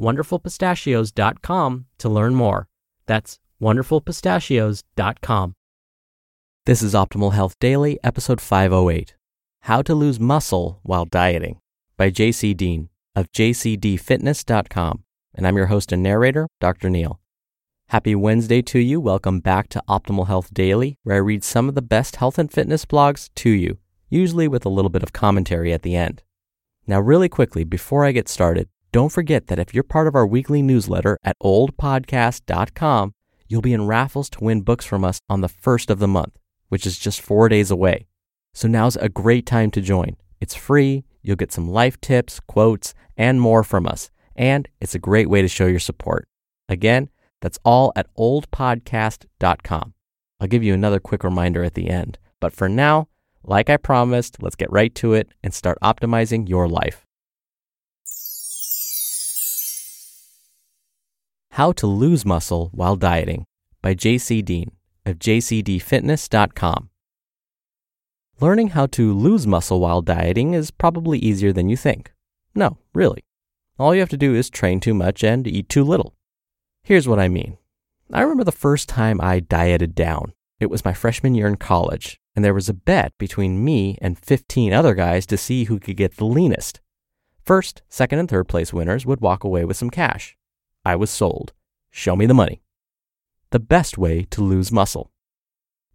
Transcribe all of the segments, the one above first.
wonderfulpistachios.com to learn more. That's wonderfulpistachios.com. This is Optimal Health Daily, episode 508 How to Lose Muscle While Dieting by JC Deen of jcdfitness.com. And I'm your host and narrator, Dr. Neal. Happy Wednesday to you. Welcome back to Optimal Health Daily, where I read some of the best health and fitness blogs to you, usually with a little bit of commentary at the end. Now, really quickly, before I get started, don't forget that if you're part of our weekly newsletter at oldpodcast.com, you'll be in raffles to win books from us on the first of the month, which is just four days away. So now's a great time to join. It's free, you'll get some life tips, quotes, and more from us, and it's a great way to show your support. Again, that's all at oldpodcast.com. I'll give you another quick reminder at the end, but for now, like I promised, let's get right to it and start optimizing your life. How to Lose Muscle While Dieting by JC Deen of jcdfitness.com. Learning how to lose muscle while dieting is probably easier than you think. No, really. All you have to do is train too much and eat too little. Here's what I mean. I remember the first time I dieted down. It was my freshman year in college, and there was a bet between me and 15 other guys to see who could get the leanest. First, second, and third place winners would walk away with some cash. I was sold. Show me the money. The best way to lose muscle.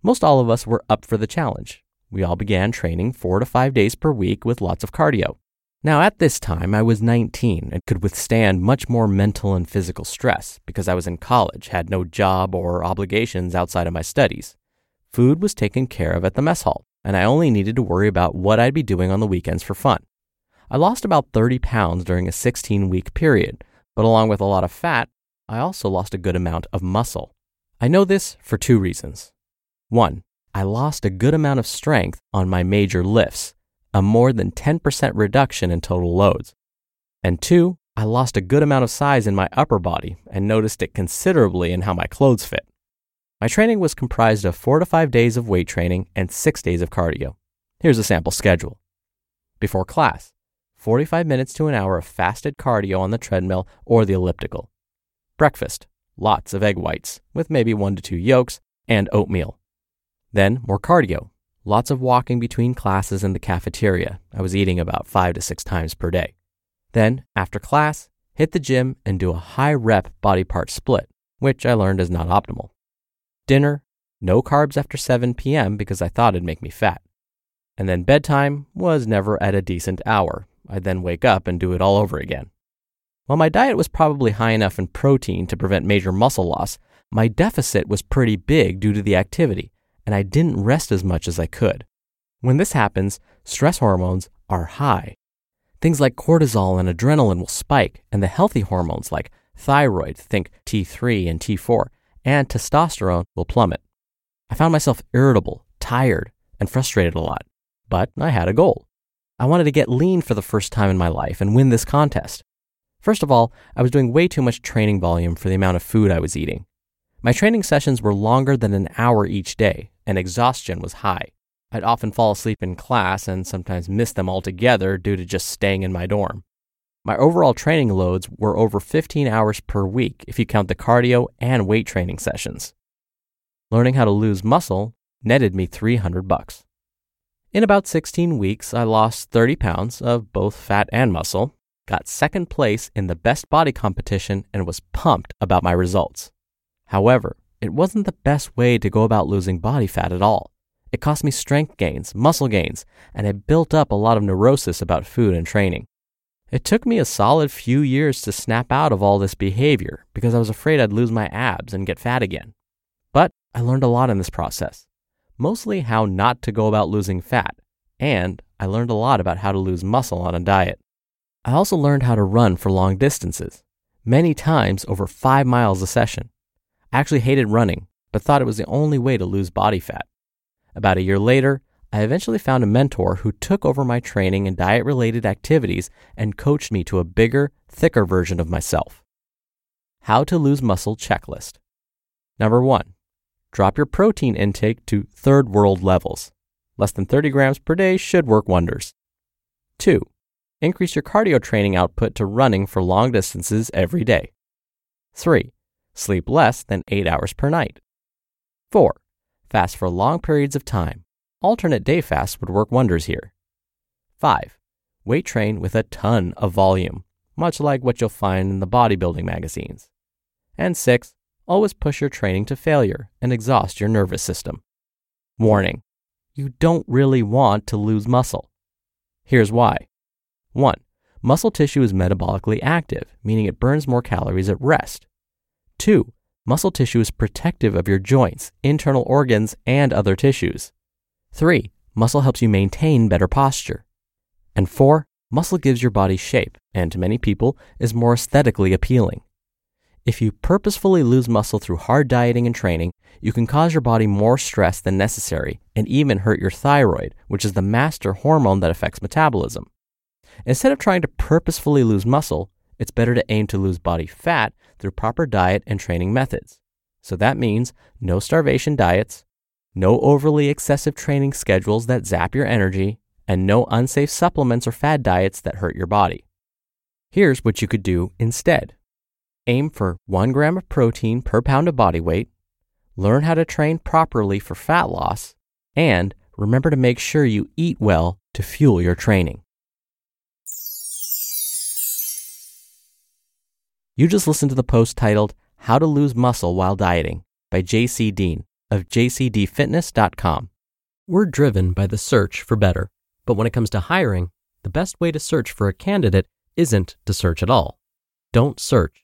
Most all of us were up for the challenge. We all began training four to five days per week with lots of cardio. Now, at this time, I was 19 and could withstand much more mental and physical stress because I was in college, had no job or obligations outside of my studies. Food was taken care of at the mess hall, and I only needed to worry about what I'd be doing on the weekends for fun. I lost about 30 pounds during a 16 week period, but along with a lot of fat, I also lost a good amount of muscle. I know this for two reasons. One, I lost a good amount of strength on my major lifts, a more than 10% reduction in total loads. And two, I lost a good amount of size in my upper body and noticed it considerably in how my clothes fit. My training was comprised of four to five days of weight training and six days of cardio. Here's a sample schedule. Before class, 45 minutes to an hour of fasted cardio on the treadmill or the elliptical. Breakfast, lots of egg whites, with maybe one to two yolks, and oatmeal. Then more cardio, lots of walking between classes in the cafeteria. I was eating about five to six times per day. Then, after class, hit the gym and do a high rep body part split, which I learned is not optimal. Dinner, no carbs after 7 p.m. because I thought it'd make me fat. And then bedtime was never at a decent hour, I'd then wake up and do it all over again. While my diet was probably high enough in protein to prevent major muscle loss, my deficit was pretty big due to the activity, and I didn't rest as much as I could. When this happens, stress hormones are high. Things like cortisol and adrenaline will spike, and the healthy hormones like thyroid, think T3 and T4, and testosterone will plummet. I found myself irritable, tired, and frustrated a lot, but I had a goal. I wanted to get lean for the first time in my life and win this contest. First of all, I was doing way too much training volume for the amount of food I was eating. My training sessions were longer than an hour each day, and exhaustion was high. I'd often fall asleep in class and sometimes miss them altogether due to just staying in my dorm. My overall training loads were over 15 hours per week if you count the cardio and weight training sessions. Learning how to lose muscle netted me 300 bucks. In about 16 weeks, I lost 30 pounds of both fat and muscle, got second place in the best body competition, and was pumped about my results. However, it wasn't the best way to go about losing body fat at all. It cost me strength gains, muscle gains, and it built up a lot of neurosis about food and training. It took me a solid few years to snap out of all this behavior because I was afraid I'd lose my abs and get fat again. But I learned a lot in this process, mostly how not to go about losing fat, and I learned a lot about how to lose muscle on a diet. I also learned how to run for long distances, many times over five miles a session. I actually hated running, but thought it was the only way to lose body fat. About a year later, I eventually found a mentor who took over my training and diet related activities and coached me to a bigger, thicker version of myself. How to lose muscle checklist. Number one, drop your protein intake to third world levels. Less than 30 grams per day should work wonders. Two, increase your cardio training output to running for long distances every day. Three, sleep less than eight hours per night. Four, fast for long periods of time Alternate day fasts would work wonders here. 5. Weight train with a ton of volume, much like what you'll find in the bodybuilding magazines. And 6. Always push your training to failure and exhaust your nervous system. Warning you don't really want to lose muscle. Here's why 1. Muscle tissue is metabolically active, meaning it burns more calories at rest. 2. Muscle tissue is protective of your joints, internal organs, and other tissues. Three, muscle helps you maintain better posture. And four, muscle gives your body shape and to many people is more aesthetically appealing. If you purposefully lose muscle through hard dieting and training, you can cause your body more stress than necessary and even hurt your thyroid, which is the master hormone that affects metabolism. Instead of trying to purposefully lose muscle, it's better to aim to lose body fat through proper diet and training methods. So that means no starvation diets, no overly excessive training schedules that zap your energy, and no unsafe supplements or fad diets that hurt your body. Here's what you could do instead aim for 1 gram of protein per pound of body weight, learn how to train properly for fat loss, and remember to make sure you eat well to fuel your training. You just listened to the post titled How to Lose Muscle While Dieting by JC Deen of jcdfitness.com. We're driven by the search for better, but when it comes to hiring, the best way to search for a candidate isn't to search at all. Don't search,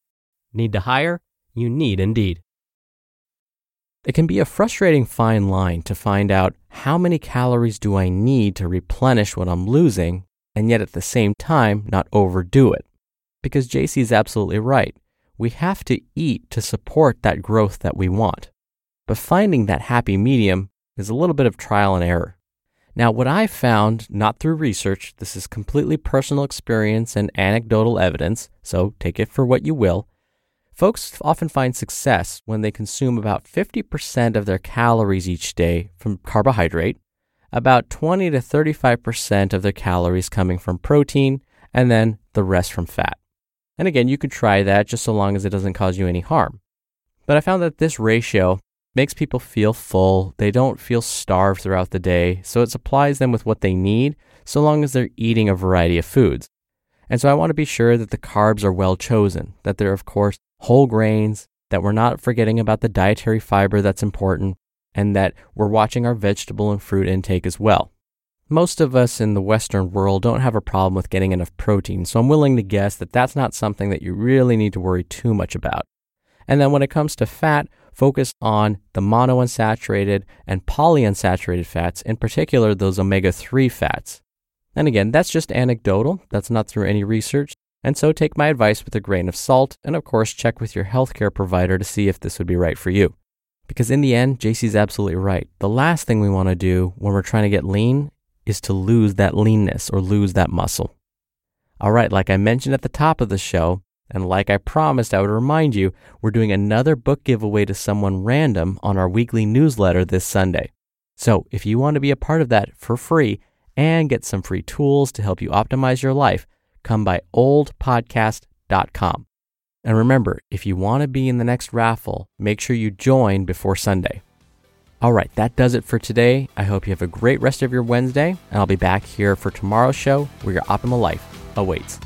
Need to hire? You need Indeed. It can be a frustrating fine line to find out how many calories do I need to replenish what I'm losing and yet at the same time not overdo it. Because JC is absolutely right we have to eat to support that growth that we want. But finding that happy medium is a little bit of trial and error. Now, what I've found, not through research, this is completely personal experience and anecdotal evidence, so take it for what you will. Folks often find success when they consume about 50% of their calories each day from carbohydrate, about 20 to 35% of their calories coming from protein, and then the rest from fat. And again, you could try that just so long as it doesn't cause you any harm. But I found that this ratio makes people feel full. They don't feel starved throughout the day. So it supplies them with what they need so long as they're eating a variety of foods. And so I want to be sure that the carbs are well chosen, that they're, of course, whole grains, that we're not forgetting about the dietary fiber that's important, and that we're watching our vegetable and fruit intake as well. most of us in the Western world don't have a problem with getting enough protein, so I'm willing to guess that that's not something that you really need to worry too much about. And then when it comes to fat, focus on the monounsaturated and polyunsaturated fats, in particular those omega 3 fats. And again, that's just anecdotal, that's not through any research, and so take my advice with a grain of salt, and of course, check with your healthcare provider to see if this would be right for you. Because in the end, JC's absolutely right. The last thing we want to do when we're trying to get lean is to lose that leanness or lose that muscle. All right, like I mentioned at the top of the show, and like I promised I would remind you, we're doing another book giveaway to someone random on our weekly newsletter this Sunday. So if you want to be a part of that for free and get some free tools to help you optimize your life, come by oldpodcast.com. And remember, if you want to be in the next raffle, make sure you join before Sunday. All right, that does it for today. I hope you have a great rest of your Wednesday, and I'll be back here for tomorrow's show where your optimal life awaits.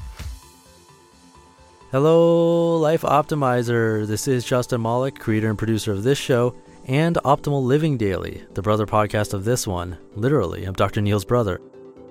Hello, Life Optimizer. This is Justin Malik, creator and producer of this show and Optimal Living Daily, the brother podcast of this one. Literally, I'm Dr. Neal's brother.